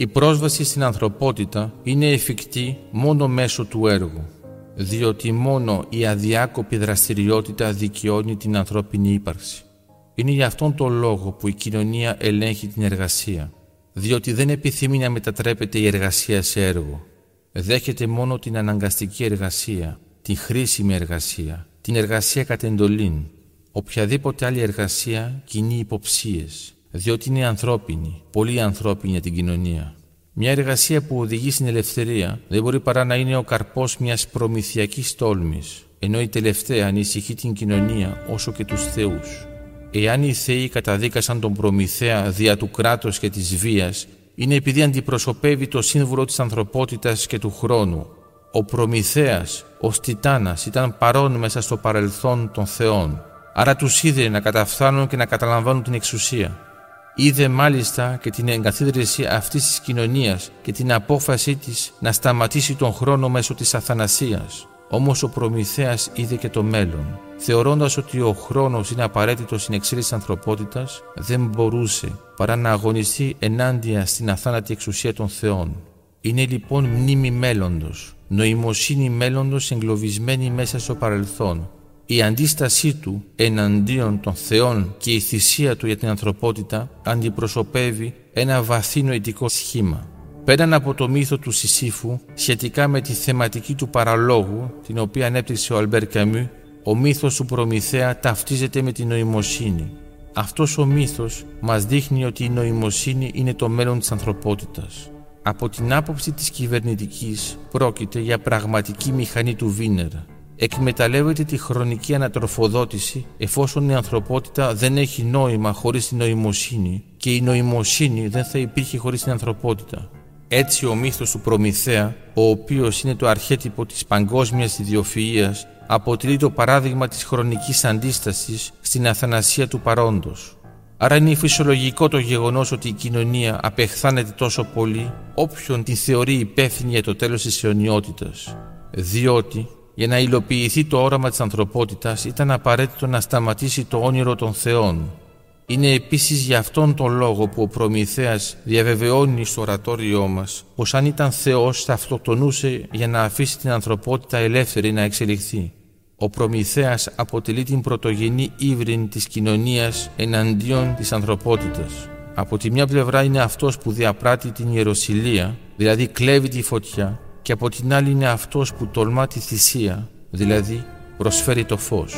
Η πρόσβαση στην ανθρωπότητα είναι εφικτή μόνο μέσω του έργου, διότι μόνο η αδιάκοπη δραστηριότητα δικαιώνει την ανθρώπινη ύπαρξη. Είναι για αυτόν τον λόγο που η κοινωνία ελέγχει την εργασία, διότι δεν επιθυμεί να μετατρέπεται η εργασία σε έργο. Δέχεται μόνο την αναγκαστική εργασία, την χρήσιμη εργασία, την εργασία κατ' εντολήν. Οποιαδήποτε άλλη εργασία κινεί υποψίες, διότι είναι ανθρώπινη, πολύ ανθρώπινη για την κοινωνία. Μια εργασία που οδηγεί στην ελευθερία δεν μπορεί παρά να είναι ο καρπός μιας προμηθειακής τόλμης, ενώ η τελευταία ανησυχεί την κοινωνία όσο και τους θεούς. Εάν οι θεοί καταδίκασαν τον Προμηθέα δια του κράτους και της βίας, είναι επειδή αντιπροσωπεύει το σύμβουλο της ανθρωπότητας και του χρόνου. Ο Προμηθέας, ο Τιτάνας, ήταν παρόν μέσα στο παρελθόν των θεών. Άρα τους είδε να καταφθάνουν και να καταλαμβάνουν την εξουσία. Είδε μάλιστα και την εγκαθίδρυση αυτής της κοινωνίας και την απόφασή της να σταματήσει τον χρόνο μέσω της αθανασίας. Όμως ο Προμηθέας είδε και το μέλλον. Θεωρώντας ότι ο χρόνος είναι απαραίτητος στην εξέλιξη της ανθρωπότητας, δεν μπορούσε παρά να αγωνιστεί ενάντια στην αθάνατη εξουσία των θεών. Είναι λοιπόν μνήμη μέλλοντος, νοημοσύνη μέλλοντος εγκλωβισμένη μέσα στο παρελθόν. Η αντίστασή του εναντίον των θεών και η θυσία του για την ανθρωπότητα αντιπροσωπεύει ένα βαθύ νοητικό σχήμα. Πέραν από το μύθο του Σισίφου, σχετικά με τη θεματική του παραλόγου, την οποία ανέπτυξε ο Αλμπέρ Καμού, ο μύθος του Προμηθέα ταυτίζεται με την νοημοσύνη. Αυτός ο μύθος μας δείχνει ότι η νοημοσύνη είναι το μέλλον της ανθρωπότητας. Από την άποψη της κυβερνητικής πρόκειται για πραγματική μηχανή του Βίνερ. Εκμεταλλεύεται τη χρονική ανατροφοδότηση εφόσον η ανθρωπότητα δεν έχει νόημα χωρίς την νοημοσύνη και η νοημοσύνη δεν θα υπήρχε χωρίς την ανθρωπότητα. Έτσι ο μύθος του Προμηθέα, ο οποίος είναι το αρχέτυπο της παγκόσμιας ιδιοφυΐας, αποτελεί το παράδειγμα της χρονικής αντίστασης στην αθανασία του παρόντος. Άρα είναι φυσιολογικό το γεγονός ότι η κοινωνία απεχθάνεται τόσο πολύ όποιον την θεωρεί υπεύθυνη για το τέλος της αιωνιότητας. Διότι για να υλοποιηθεί το όραμα της ανθρωπότητας ήταν απαραίτητο να σταματήσει το όνειρο των θεών είναι επίσης για αυτόν τον λόγο που ο Προμηθέας διαβεβαιώνει στο ορατόριό μας πως αν ήταν Θεός θα αυτοκτονούσε για να αφήσει την ανθρωπότητα ελεύθερη να εξελιχθεί. Ο Προμηθέας αποτελεί την πρωτογενή ύβριν της κοινωνίας εναντίον της ανθρωπότητας. Από τη μια πλευρά είναι αυτός που διαπράττει την ιεροσιλία, δηλαδή κλέβει τη φωτιά, και από την άλλη είναι αυτός που τολμά τη θυσία, δηλαδή προσφέρει το φως.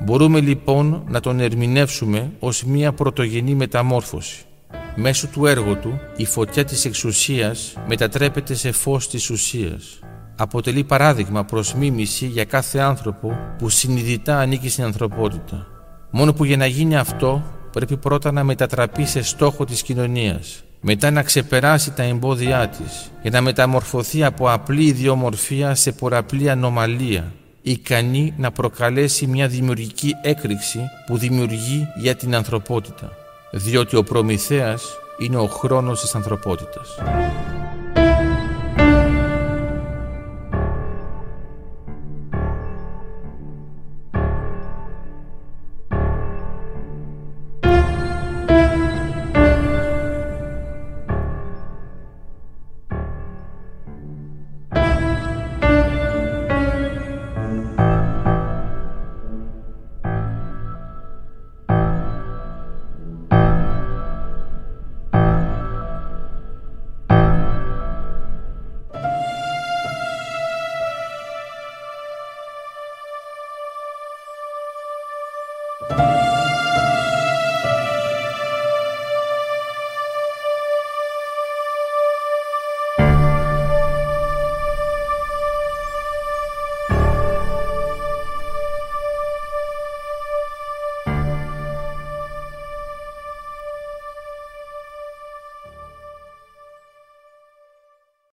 Μπορούμε λοιπόν να τον ερμηνεύσουμε ως μία πρωτογενή μεταμόρφωση. Μέσω του έργου του, η φωτιά της εξουσίας μετατρέπεται σε φως της ουσίας. Αποτελεί παράδειγμα προς μίμηση για κάθε άνθρωπο που συνειδητά ανήκει στην ανθρωπότητα. Μόνο που για να γίνει αυτό πρέπει πρώτα να μετατραπεί σε στόχο της κοινωνίας, μετά να ξεπεράσει τα εμπόδια της, για να μεταμορφωθεί από απλή ιδιομορφία σε πολλαπλή ανομαλία, ικανή να προκαλέσει μια δημιουργική έκρηξη που δημιουργεί για την ανθρωπότητα, διότι ο Προμηθέας είναι ο χρόνος της ανθρωπότητας.